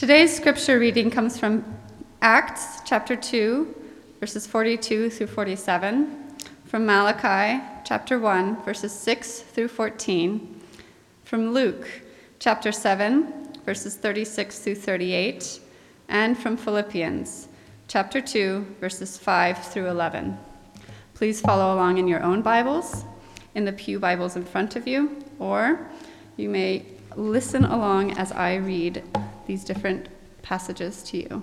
Today's scripture reading comes from Acts chapter 2, verses 42 through 47, from Malachi chapter 1, verses 6 through 14, from Luke chapter 7, verses 36 through 38, and from Philippians chapter 2, verses 5 through 11. Please follow along in your own Bibles, in the Pew Bibles in front of you, or you may listen along as I read these different passages to you.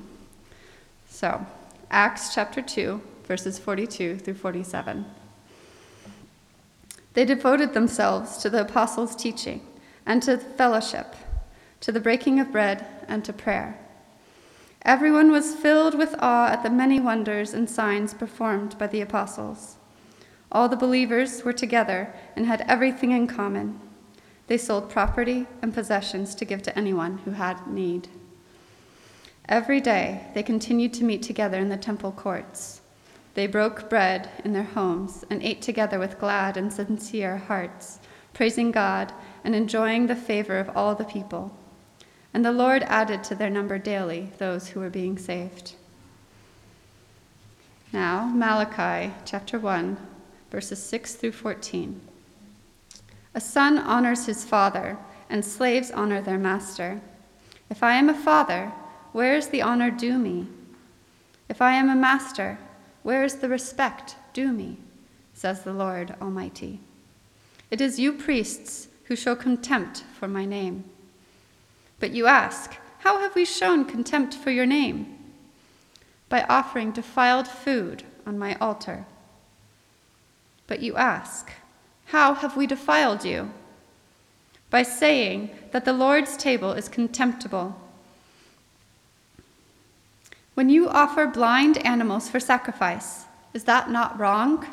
So, Acts chapter 2, verses 42 through 47. They devoted themselves to the apostles' teaching and to fellowship, to the breaking of bread and to prayer. Everyone was filled with awe at the many wonders and signs performed by the apostles. All the believers were together and had everything in common. They sold property and possessions to give to anyone who had need. Every day they continued to meet together in the temple courts. They broke bread in their homes and ate together with glad and sincere hearts, praising God and enjoying the favor of all the people. And the Lord added to their number daily those who were being saved. Now, Malachi chapter 1, verses 6 through 14. A son honors his father, and slaves honor their master. If I am a father, where is the honor due me? If I am a master, where is the respect due me? says the Lord Almighty. It is you priests who show contempt for my name. But you ask, How have we shown contempt for your name? By offering defiled food on my altar. But you ask, how have we defiled you? By saying that the Lord's table is contemptible. When you offer blind animals for sacrifice, is that not wrong?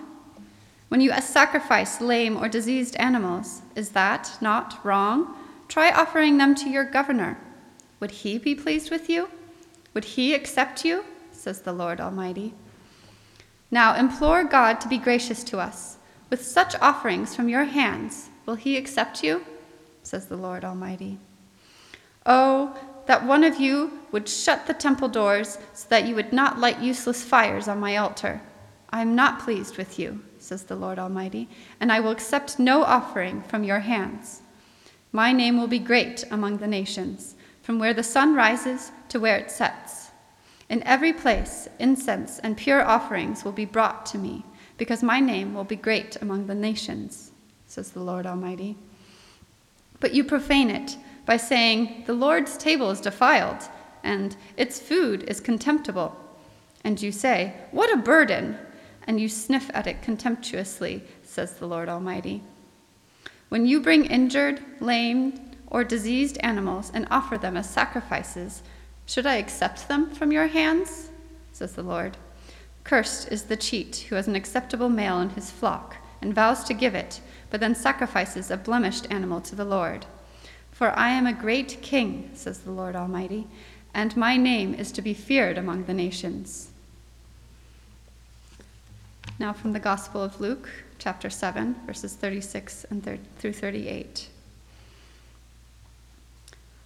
When you sacrifice lame or diseased animals, is that not wrong? Try offering them to your governor. Would he be pleased with you? Would he accept you? says the Lord Almighty. Now implore God to be gracious to us with such offerings from your hands, will he accept you? says the Lord Almighty. Oh, that one of you would shut the temple doors so that you would not light useless fires on my altar. I am not pleased with you, says the Lord Almighty, and I will accept no offering from your hands. My name will be great among the nations, from where the sun rises to where it sets. In every place, incense and pure offerings will be brought to me because my name will be great among the nations, says the Lord Almighty. But you profane it by saying, The Lord's table is defiled, and its food is contemptible. And you say, What a burden! And you sniff at it contemptuously, says the Lord Almighty. When you bring injured, lame, or diseased animals and offer them as sacrifices, should I accept them from your hands? says the Lord. Cursed is the cheat who has an acceptable male in his flock and vows to give it, but then sacrifices a blemished animal to the Lord. For I am a great king, says the Lord Almighty, and my name is to be feared among the nations. Now from the Gospel of Luke, chapter 7, verses 36 and thir- through 38.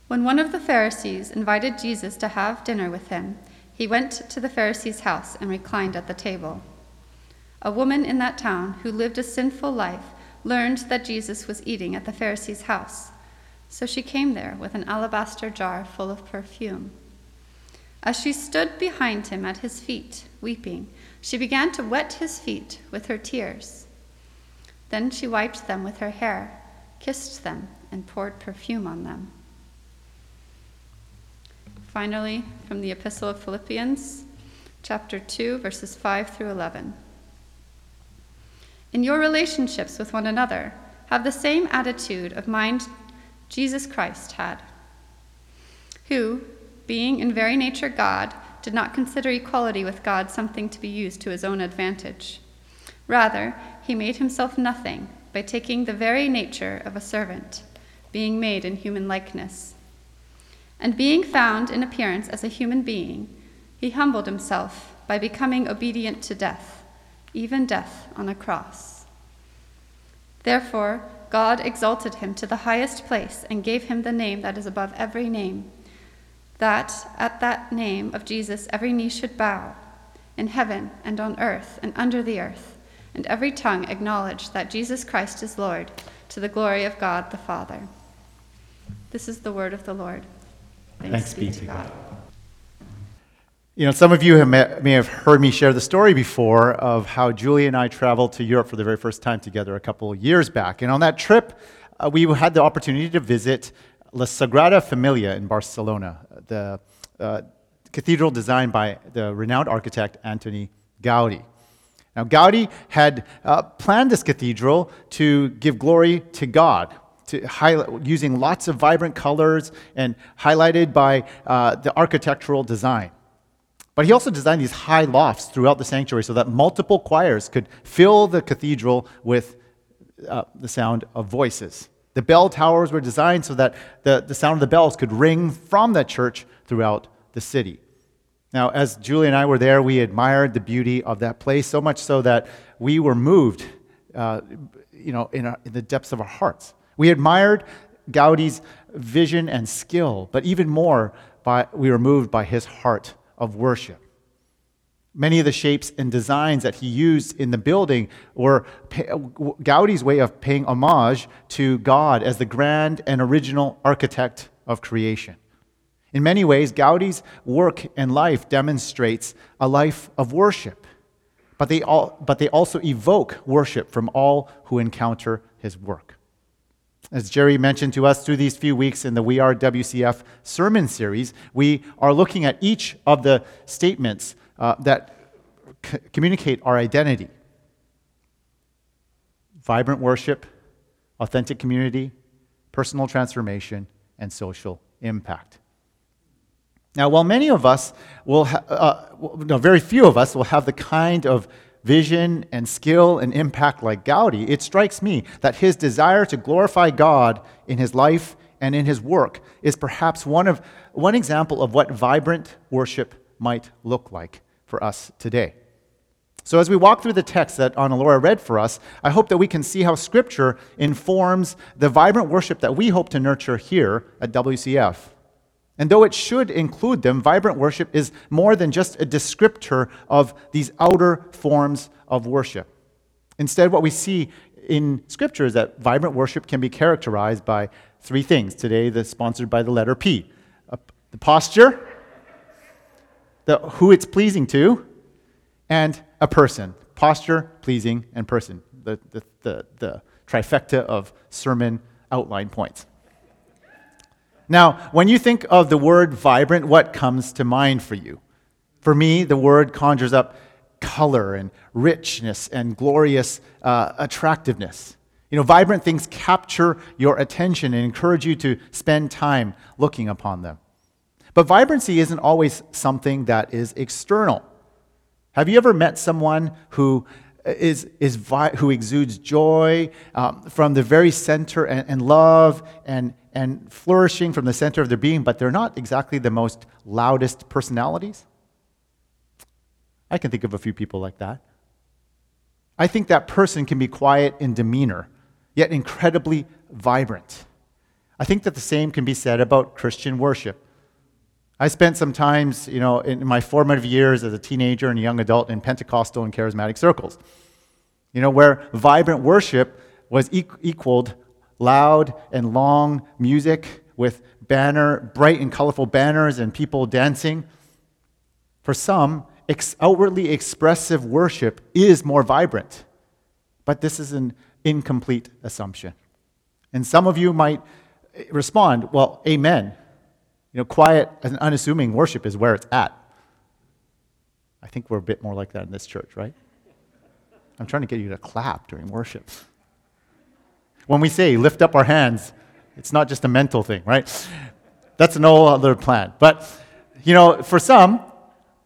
When one of the Pharisees invited Jesus to have dinner with him, he went to the Pharisee's house and reclined at the table. A woman in that town who lived a sinful life learned that Jesus was eating at the Pharisee's house. So she came there with an alabaster jar full of perfume. As she stood behind him at his feet, weeping, she began to wet his feet with her tears. Then she wiped them with her hair, kissed them, and poured perfume on them. Finally, from the Epistle of Philippians, chapter 2, verses 5 through 11. In your relationships with one another, have the same attitude of mind Jesus Christ had, who, being in very nature God, did not consider equality with God something to be used to his own advantage. Rather, he made himself nothing by taking the very nature of a servant, being made in human likeness and being found in appearance as a human being, he humbled himself by becoming obedient to death, even death on a cross. Therefore, God exalted him to the highest place and gave him the name that is above every name, that at that name of Jesus every knee should bow, in heaven and on earth and under the earth, and every tongue acknowledge that Jesus Christ is Lord, to the glory of God the Father. This is the word of the Lord. Thanks, Thanks be to God. God. You know, some of you have met, may have heard me share the story before of how Julie and I traveled to Europe for the very first time together a couple of years back. And on that trip, uh, we had the opportunity to visit La Sagrada Familia in Barcelona, the uh, cathedral designed by the renowned architect Antoni Gaudi. Now, Gaudi had uh, planned this cathedral to give glory to God, to highlight, using lots of vibrant colors and highlighted by uh, the architectural design. But he also designed these high lofts throughout the sanctuary so that multiple choirs could fill the cathedral with uh, the sound of voices. The bell towers were designed so that the, the sound of the bells could ring from that church throughout the city. Now, as Julie and I were there, we admired the beauty of that place so much so that we were moved, uh, you know, in, our, in the depths of our hearts. We admired Gaudi's vision and skill, but even more, by, we were moved by his heart of worship. Many of the shapes and designs that he used in the building were Gaudi's way of paying homage to God as the grand and original architect of creation. In many ways, Gaudi's work and life demonstrates a life of worship, but they, all, but they also evoke worship from all who encounter his work. As Jerry mentioned to us through these few weeks in the We Are WCF sermon series, we are looking at each of the statements uh, that c- communicate our identity vibrant worship, authentic community, personal transformation, and social impact. Now, while many of us will, ha- uh, no, very few of us will have the kind of vision and skill and impact like Gaudi, it strikes me that his desire to glorify God in his life and in his work is perhaps one, of, one example of what vibrant worship might look like for us today. So, as we walk through the text that Anna Laura read for us, I hope that we can see how Scripture informs the vibrant worship that we hope to nurture here at WCF. And though it should include them, vibrant worship is more than just a descriptor of these outer forms of worship. Instead, what we see in Scripture is that vibrant worship can be characterized by three things. Today, that's sponsored by the letter P the posture, the, who it's pleasing to, and a person. Posture, pleasing, and person. The, the, the, the trifecta of sermon outline points. Now, when you think of the word vibrant, what comes to mind for you? For me, the word conjures up color and richness and glorious uh, attractiveness. You know, vibrant things capture your attention and encourage you to spend time looking upon them. But vibrancy isn't always something that is external. Have you ever met someone who is, is vi- who exudes joy um, from the very center and, and love and, and flourishing from the center of their being, but they're not exactly the most loudest personalities? I can think of a few people like that. I think that person can be quiet in demeanor, yet incredibly vibrant. I think that the same can be said about Christian worship. I spent some times, you know, in my formative years as a teenager and a young adult in Pentecostal and charismatic circles, you know, where vibrant worship was equaled loud and long music with banner, bright and colorful banners and people dancing. For some, ex- outwardly expressive worship is more vibrant, but this is an incomplete assumption. And some of you might eh, respond, well, amen. You know, quiet and unassuming worship is where it's at. I think we're a bit more like that in this church, right? I'm trying to get you to clap during worship. When we say lift up our hands, it's not just a mental thing, right? That's an whole other plan. But, you know, for some,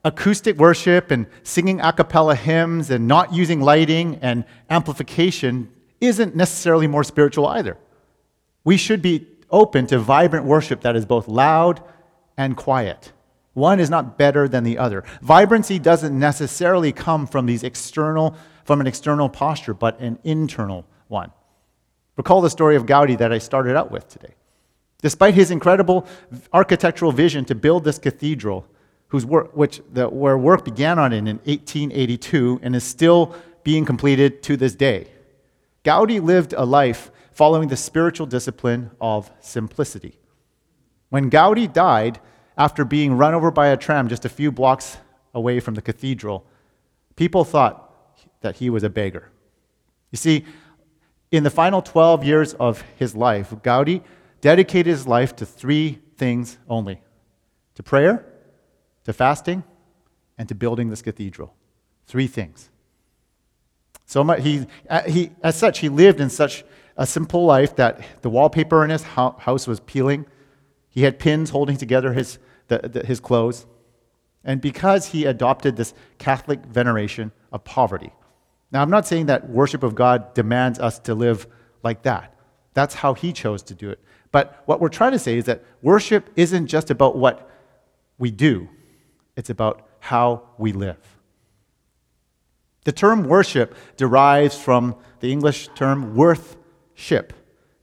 acoustic worship and singing a cappella hymns and not using lighting and amplification isn't necessarily more spiritual either. We should be open to vibrant worship that is both loud and quiet. One is not better than the other. Vibrancy doesn't necessarily come from these external from an external posture, but an internal one. Recall the story of Gaudi that I started out with today. Despite his incredible architectural vision to build this cathedral, whose work, which the, where work began on it in 1882 and is still being completed to this day, Gaudi lived a life following the spiritual discipline of simplicity. When Gaudi died after being run over by a tram just a few blocks away from the cathedral, people thought that he was a beggar. You see, in the final 12 years of his life, Gaudi dedicated his life to three things only to prayer, to fasting, and to building this cathedral. Three things. So much, he, uh, he, as such, he lived in such a simple life that the wallpaper in his house was peeling. He had pins holding together his, the, the, his clothes. And because he adopted this Catholic veneration of poverty. Now, I'm not saying that worship of God demands us to live like that. That's how he chose to do it. But what we're trying to say is that worship isn't just about what we do, it's about how we live. The term worship derives from the English term worthship,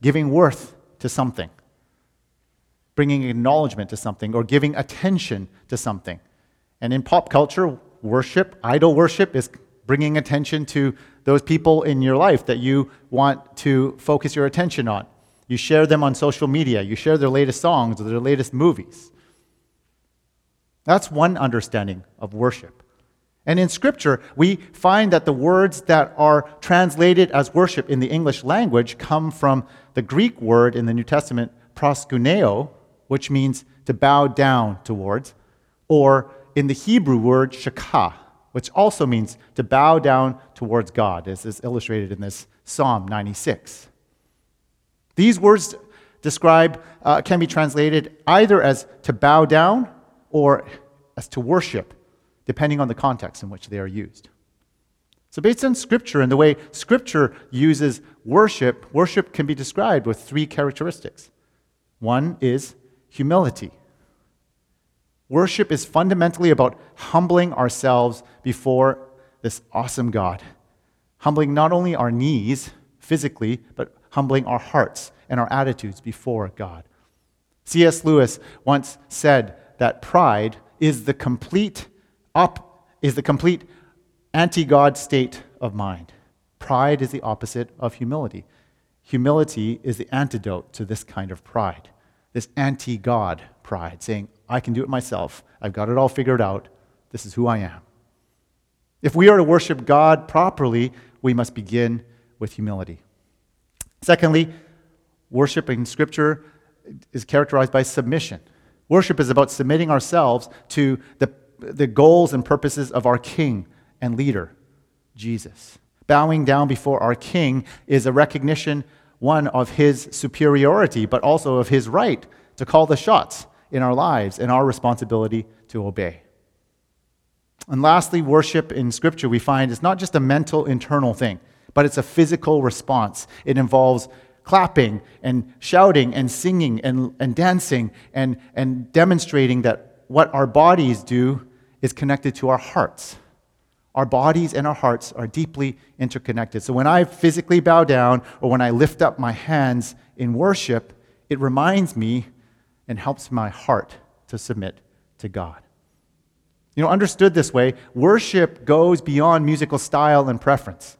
giving worth to something, bringing acknowledgement to something, or giving attention to something. And in pop culture, worship, idol worship, is bringing attention to those people in your life that you want to focus your attention on. You share them on social media, you share their latest songs or their latest movies. That's one understanding of worship. And in Scripture, we find that the words that are translated as worship in the English language come from the Greek word in the New Testament, proskuneo, which means to bow down towards, or in the Hebrew word shakah, which also means to bow down towards God, as is illustrated in this Psalm 96. These words describe, uh, can be translated either as to bow down or as to worship, depending on the context in which they are used. So, based on Scripture and the way Scripture uses worship, worship can be described with three characteristics. One is humility. Worship is fundamentally about humbling ourselves before this awesome God, humbling not only our knees physically, but humbling our hearts and our attitudes before God. C.S. Lewis once said that pride is the complete up is the complete anti-God state of mind. Pride is the opposite of humility. Humility is the antidote to this kind of pride, this anti-God pride, saying, I can do it myself. I've got it all figured out. This is who I am. If we are to worship God properly, we must begin with humility. Secondly, worship in Scripture is characterized by submission. Worship is about submitting ourselves to the, the goals and purposes of our King and leader, Jesus. Bowing down before our King is a recognition, one, of his superiority, but also of his right to call the shots in our lives and our responsibility to obey. And lastly, worship in Scripture we find is not just a mental, internal thing, but it's a physical response. It involves clapping and shouting and singing and, and dancing and, and demonstrating that what our bodies do is connected to our hearts. Our bodies and our hearts are deeply interconnected. So when I physically bow down or when I lift up my hands in worship, it reminds me and helps my heart to submit to God. You know, understood this way, worship goes beyond musical style and preference.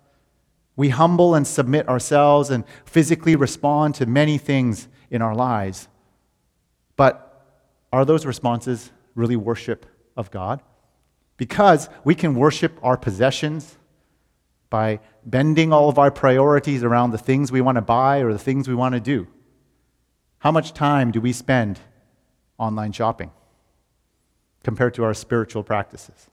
We humble and submit ourselves and physically respond to many things in our lives. But are those responses really worship of God? Because we can worship our possessions by bending all of our priorities around the things we want to buy or the things we want to do. How much time do we spend online shopping compared to our spiritual practices?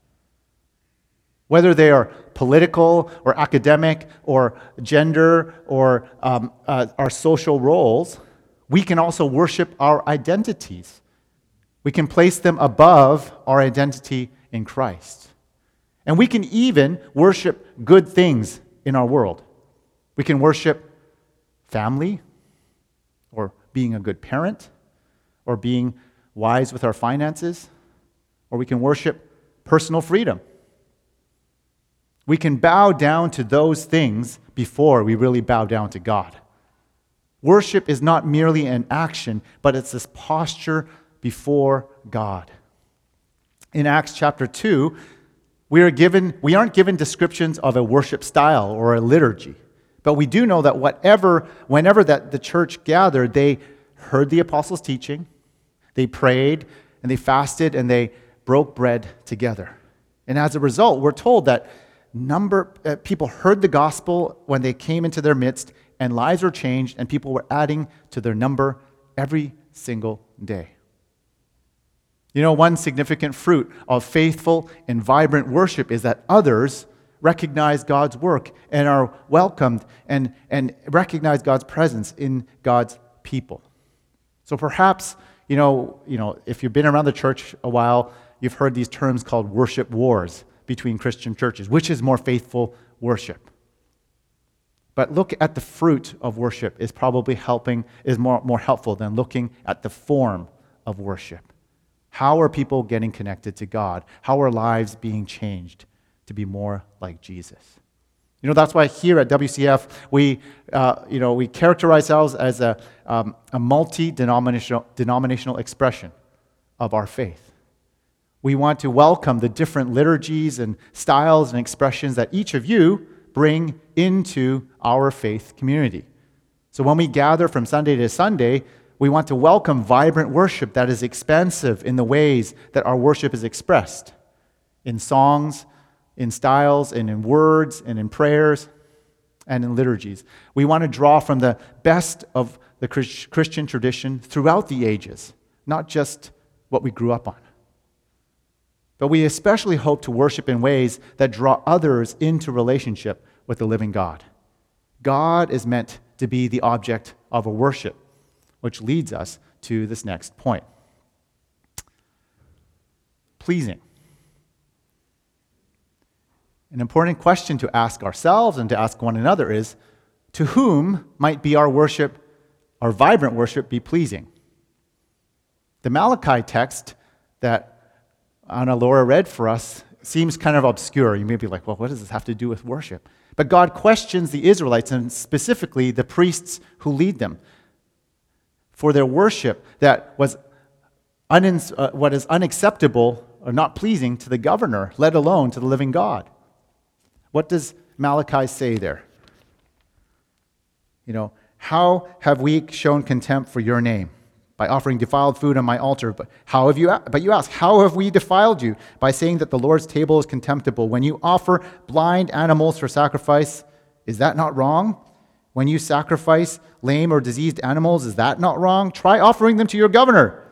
Whether they are political or academic or gender or um, uh, our social roles, we can also worship our identities. We can place them above our identity in Christ. And we can even worship good things in our world. We can worship family, or being a good parent, or being wise with our finances, or we can worship personal freedom. We can bow down to those things before we really bow down to God. Worship is not merely an action, but it's this posture before God. In Acts chapter 2, we, are given, we aren't given descriptions of a worship style or a liturgy, but we do know that whatever, whenever that the church gathered, they heard the apostles' teaching, they prayed, and they fasted, and they broke bread together. And as a result, we're told that number uh, people heard the gospel when they came into their midst and lives were changed and people were adding to their number every single day you know one significant fruit of faithful and vibrant worship is that others recognize god's work and are welcomed and, and recognize god's presence in god's people so perhaps you know, you know if you've been around the church a while you've heard these terms called worship wars between Christian churches. Which is more faithful worship? But look at the fruit of worship is probably helping, is more, more helpful than looking at the form of worship. How are people getting connected to God? How are lives being changed to be more like Jesus? You know, that's why here at WCF, we, uh, you know, we characterize ourselves as a, um, a multi denominational expression of our faith. We want to welcome the different liturgies and styles and expressions that each of you bring into our faith community. So when we gather from Sunday to Sunday, we want to welcome vibrant worship that is expansive in the ways that our worship is expressed in songs, in styles, and in words, and in prayers, and in liturgies. We want to draw from the best of the Christian tradition throughout the ages, not just what we grew up on. But we especially hope to worship in ways that draw others into relationship with the living God. God is meant to be the object of a worship, which leads us to this next point pleasing. An important question to ask ourselves and to ask one another is to whom might be our worship, our vibrant worship, be pleasing? The Malachi text that Anna Laura read for us seems kind of obscure. You may be like, well, what does this have to do with worship? But God questions the Israelites and specifically the priests who lead them for their worship that was un- uh, what is unacceptable or not pleasing to the governor, let alone to the living God. What does Malachi say there? You know, how have we shown contempt for your name? by offering defiled food on my altar. But how have you but you ask, how have we defiled you? By saying that the Lord's table is contemptible. When you offer blind animals for sacrifice, is that not wrong? When you sacrifice lame or diseased animals, is that not wrong? Try offering them to your governor.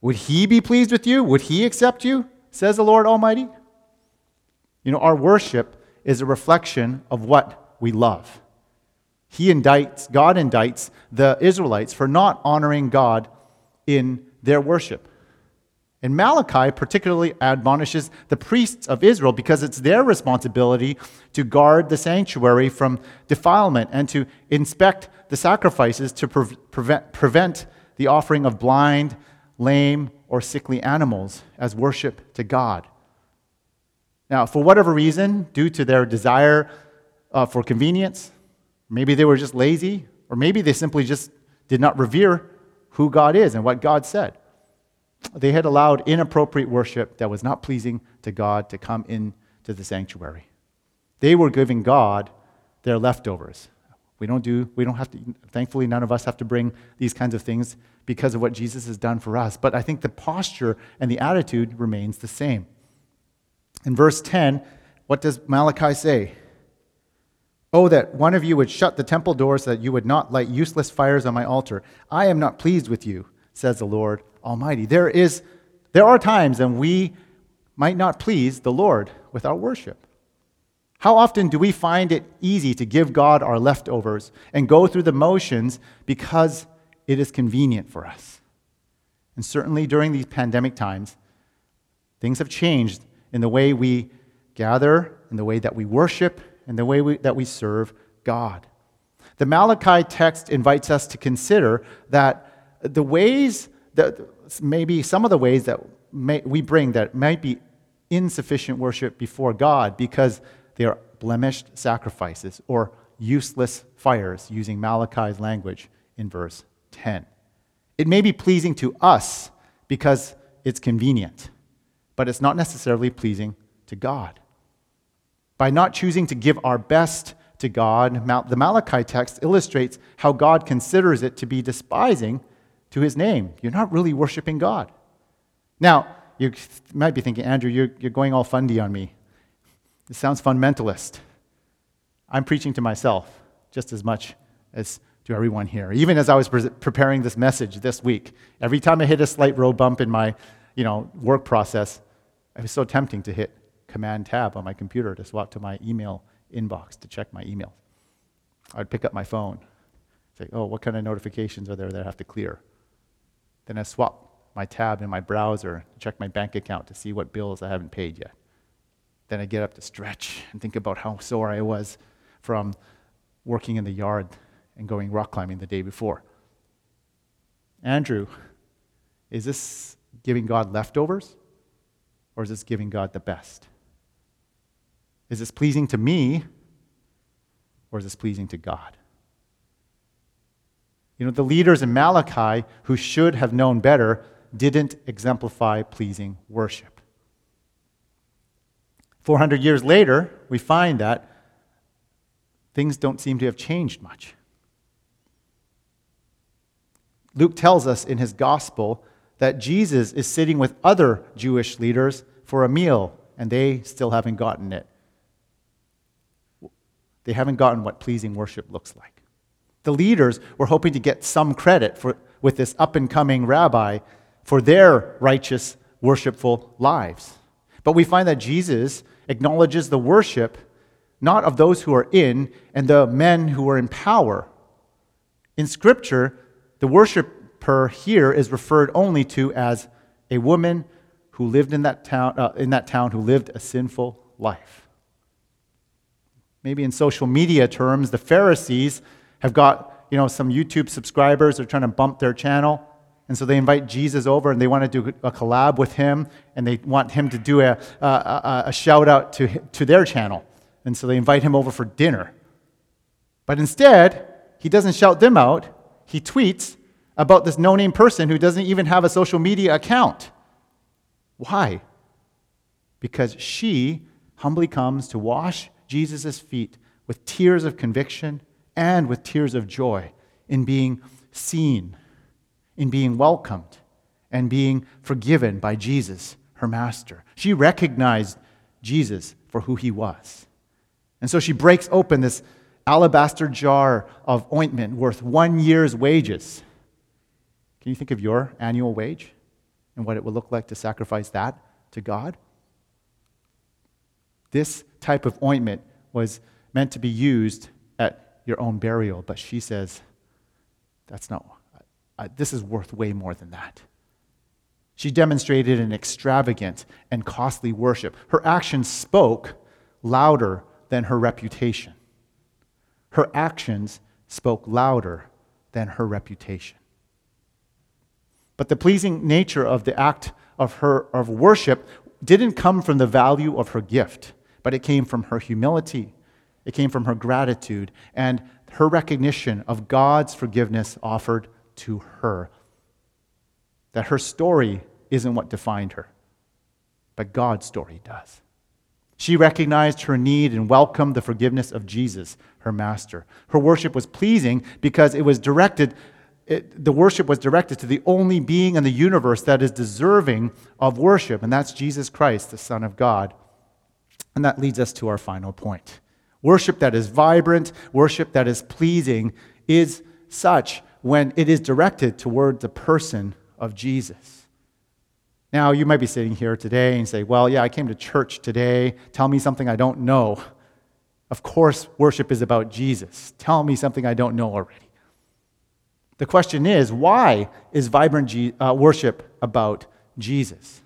Would he be pleased with you? Would he accept you? Says the Lord Almighty. You know, our worship is a reflection of what we love. He indicts, God indicts the Israelites for not honoring God in their worship. And Malachi particularly admonishes the priests of Israel because it's their responsibility to guard the sanctuary from defilement and to inspect the sacrifices to pre- prevent, prevent the offering of blind, lame, or sickly animals as worship to God. Now, for whatever reason, due to their desire uh, for convenience, Maybe they were just lazy, or maybe they simply just did not revere who God is and what God said. They had allowed inappropriate worship that was not pleasing to God to come into the sanctuary. They were giving God their leftovers. We don't do, we don't have to, thankfully, none of us have to bring these kinds of things because of what Jesus has done for us. But I think the posture and the attitude remains the same. In verse 10, what does Malachi say? Oh, that one of you would shut the temple doors so that you would not light useless fires on my altar. I am not pleased with you, says the Lord Almighty. There, is, there are times when we might not please the Lord with our worship. How often do we find it easy to give God our leftovers and go through the motions because it is convenient for us? And certainly during these pandemic times, things have changed in the way we gather, in the way that we worship, in the way we, that we serve God. The Malachi text invites us to consider that the ways that maybe some of the ways that may, we bring that might be insufficient worship before God because they are blemished sacrifices or useless fires, using Malachi's language in verse 10. It may be pleasing to us because it's convenient, but it's not necessarily pleasing to God. By not choosing to give our best to God, the Malachi text illustrates how God considers it to be despising to his name. You're not really worshiping God. Now, you might be thinking, Andrew, you're, you're going all fundy on me. It sounds fundamentalist. I'm preaching to myself just as much as to everyone here. Even as I was pre- preparing this message this week, every time I hit a slight road bump in my you know, work process, it was so tempting to hit Command Tab on my computer to swap to my email inbox to check my email. I'd pick up my phone, say, oh, what kind of notifications are there that I have to clear? Then I swap my tab in my browser to check my bank account to see what bills I haven't paid yet. Then I get up to stretch and think about how sore I was from working in the yard and going rock climbing the day before. Andrew, is this giving God leftovers or is this giving God the best? Is this pleasing to me or is this pleasing to God? You know, the leaders in Malachi who should have known better didn't exemplify pleasing worship. 400 years later, we find that things don't seem to have changed much. Luke tells us in his gospel that Jesus is sitting with other Jewish leaders for a meal, and they still haven't gotten it. They haven't gotten what pleasing worship looks like. The leaders were hoping to get some credit for, with this up and coming rabbi for their righteous, worshipful lives. But we find that Jesus acknowledges the worship not of those who are in and the men who are in power. In Scripture, the worshiper here is referred only to as a woman who lived in that town, uh, in that town who lived a sinful life. Maybe in social media terms, the Pharisees have got you know, some YouTube subscribers They're trying to bump their channel. And so they invite Jesus over and they want to do a collab with him and they want him to do a, a, a, shout out to, to their channel. And so they invite him over for dinner. But instead, he doesn't shout them out he tweets about this no name person who doesn't even have a social media account. Why? Because she humbly comes to wash Jesus' feet with tears of conviction and with tears of joy in being seen, in being welcomed, and being forgiven by Jesus, her master. She recognized Jesus for who he was. And so she breaks open this alabaster jar of ointment worth one year's wages. Can you think of your annual wage and what it would look like to sacrifice that to God? This type of ointment was meant to be used at your own burial, but she says, that's not, this is worth way more than that. She demonstrated an extravagant and costly worship. Her actions spoke louder than her reputation her actions spoke louder than her reputation. But the pleasing nature of the act of her of worship didn't come from the value of her gift, but it came from her humility. It came from her gratitude and her recognition of God's forgiveness offered to her. That her story isn't what defined her, but God's story does. She recognized her need and welcomed the forgiveness of Jesus, her master. Her worship was pleasing because it was directed, it, the worship was directed to the only being in the universe that is deserving of worship, and that's Jesus Christ, the Son of God. And that leads us to our final point. Worship that is vibrant, worship that is pleasing, is such when it is directed toward the person of Jesus. Now, you might be sitting here today and say, Well, yeah, I came to church today. Tell me something I don't know. Of course, worship is about Jesus. Tell me something I don't know already. The question is, why is vibrant G- uh, worship about Jesus?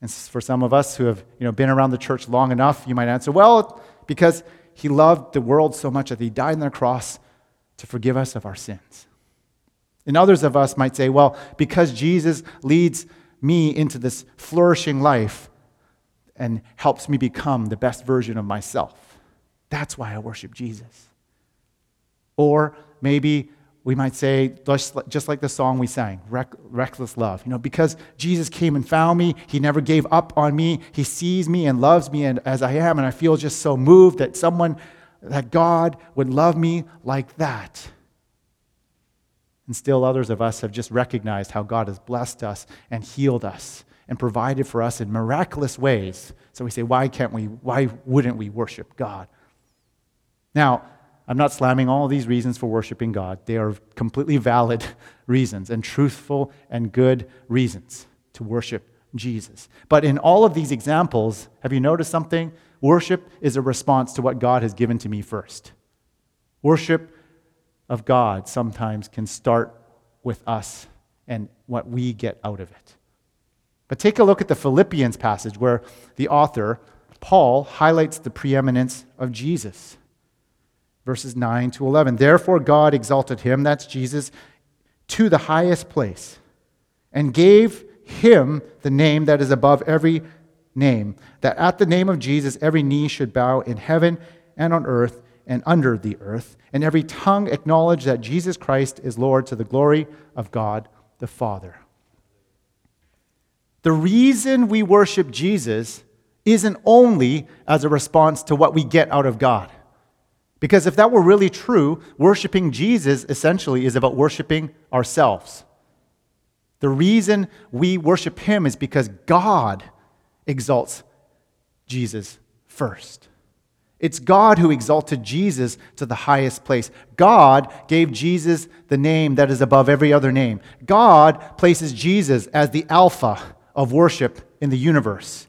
And for some of us who have you know, been around the church long enough, you might answer, well, because he loved the world so much that he died on the cross to forgive us of our sins. And others of us might say, well, because Jesus leads me into this flourishing life and helps me become the best version of myself. That's why I worship Jesus. Or maybe we might say, just like the song we sang, Reck- Reckless Love. You know, because Jesus came and found me, he never gave up on me, he sees me and loves me and, as I am, and I feel just so moved that someone, that God would love me like that. And still, others of us have just recognized how God has blessed us and healed us and provided for us in miraculous ways. So we say, why can't we, why wouldn't we worship God? Now, I'm not slamming all these reasons for worshiping God. They are completely valid reasons and truthful and good reasons to worship Jesus. But in all of these examples, have you noticed something? Worship is a response to what God has given to me first. Worship of God sometimes can start with us and what we get out of it. But take a look at the Philippians passage where the author, Paul, highlights the preeminence of Jesus verses 9 to 11. Therefore, God exalted him, that's Jesus, to the highest place and gave him the name that is above every name, that at the name of Jesus every knee should bow in heaven and on earth and under the earth, and every tongue acknowledge that Jesus Christ is Lord to the glory of God the Father. The reason we worship Jesus isn't only as a response to what we get out of God. Because if that were really true, worshiping Jesus essentially is about worshiping ourselves. The reason we worship him is because God exalts Jesus first. It's God who exalted Jesus to the highest place. God gave Jesus the name that is above every other name. God places Jesus as the Alpha of worship in the universe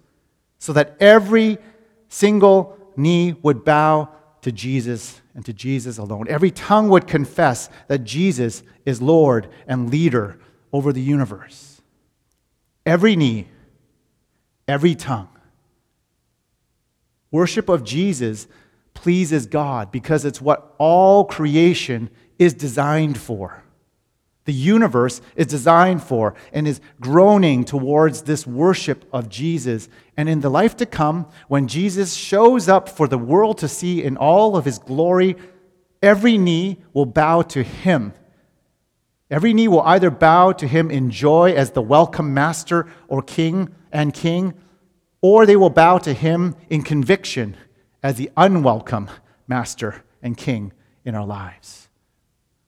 so that every single knee would bow to Jesus and to Jesus alone. Every tongue would confess that Jesus is Lord and leader over the universe. Every knee, every tongue. Worship of Jesus pleases God because it's what all creation is designed for the universe is designed for and is groaning towards this worship of Jesus. And in the life to come, when Jesus shows up for the world to see in all of his glory, every knee will bow to him. Every knee will either bow to him in joy as the welcome master or king and king, or they will bow to him in conviction as the unwelcome master and king in our lives.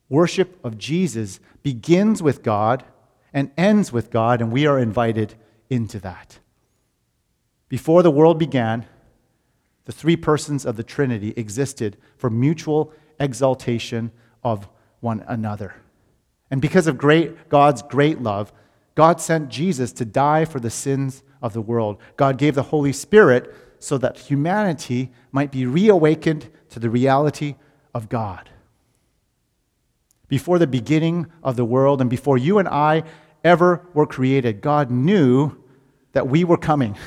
Worship of Jesus begins with God and ends with God, and we are invited into that. Before the world began, the three persons of the Trinity existed for mutual exaltation of one another. And because of great, God's great love, God sent Jesus to die for the sins of the world. God gave the Holy Spirit so that humanity might be reawakened to the reality of God before the beginning of the world and before you and I ever were created, God knew that we were coming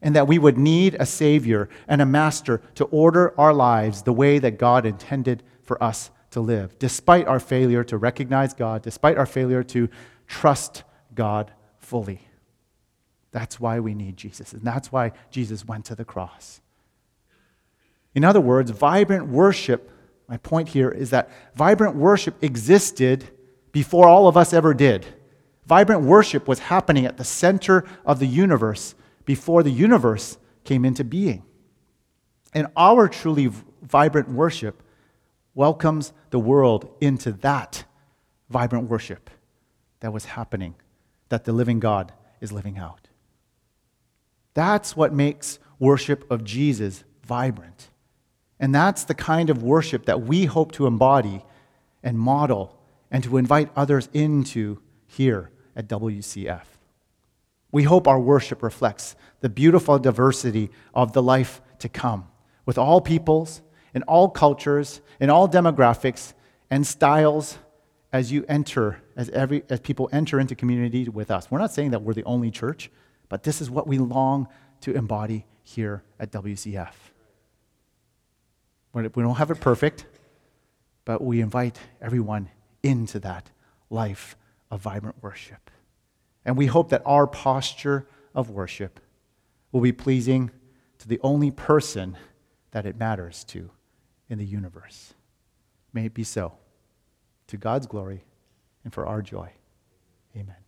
and that we would need a Savior and a Master to order our lives the way that God intended for us to live, despite our failure to recognize God, despite our failure to trust God fully. That's why we need Jesus, and that's why Jesus went to the cross. In other words, vibrant worship my point here is that vibrant worship existed before all of us ever did. Vibrant worship was happening at the center of the universe before the universe came into being. And our truly vibrant worship welcomes the world into that vibrant worship that was happening, that the living God is living out. That's what makes worship of Jesus vibrant. And that's the kind of worship that we hope to embody and model and to invite others into here at WCF. We hope our worship reflects the beautiful diversity of the life to come, with all peoples, in all cultures, in all demographics and styles as you enter, as, every, as people enter into community with us. We're not saying that we're the only church, but this is what we long to embody here at WCF. We don't have it perfect, but we invite everyone into that life of vibrant worship. And we hope that our posture of worship will be pleasing to the only person that it matters to in the universe. May it be so. to God's glory and for our joy. Amen.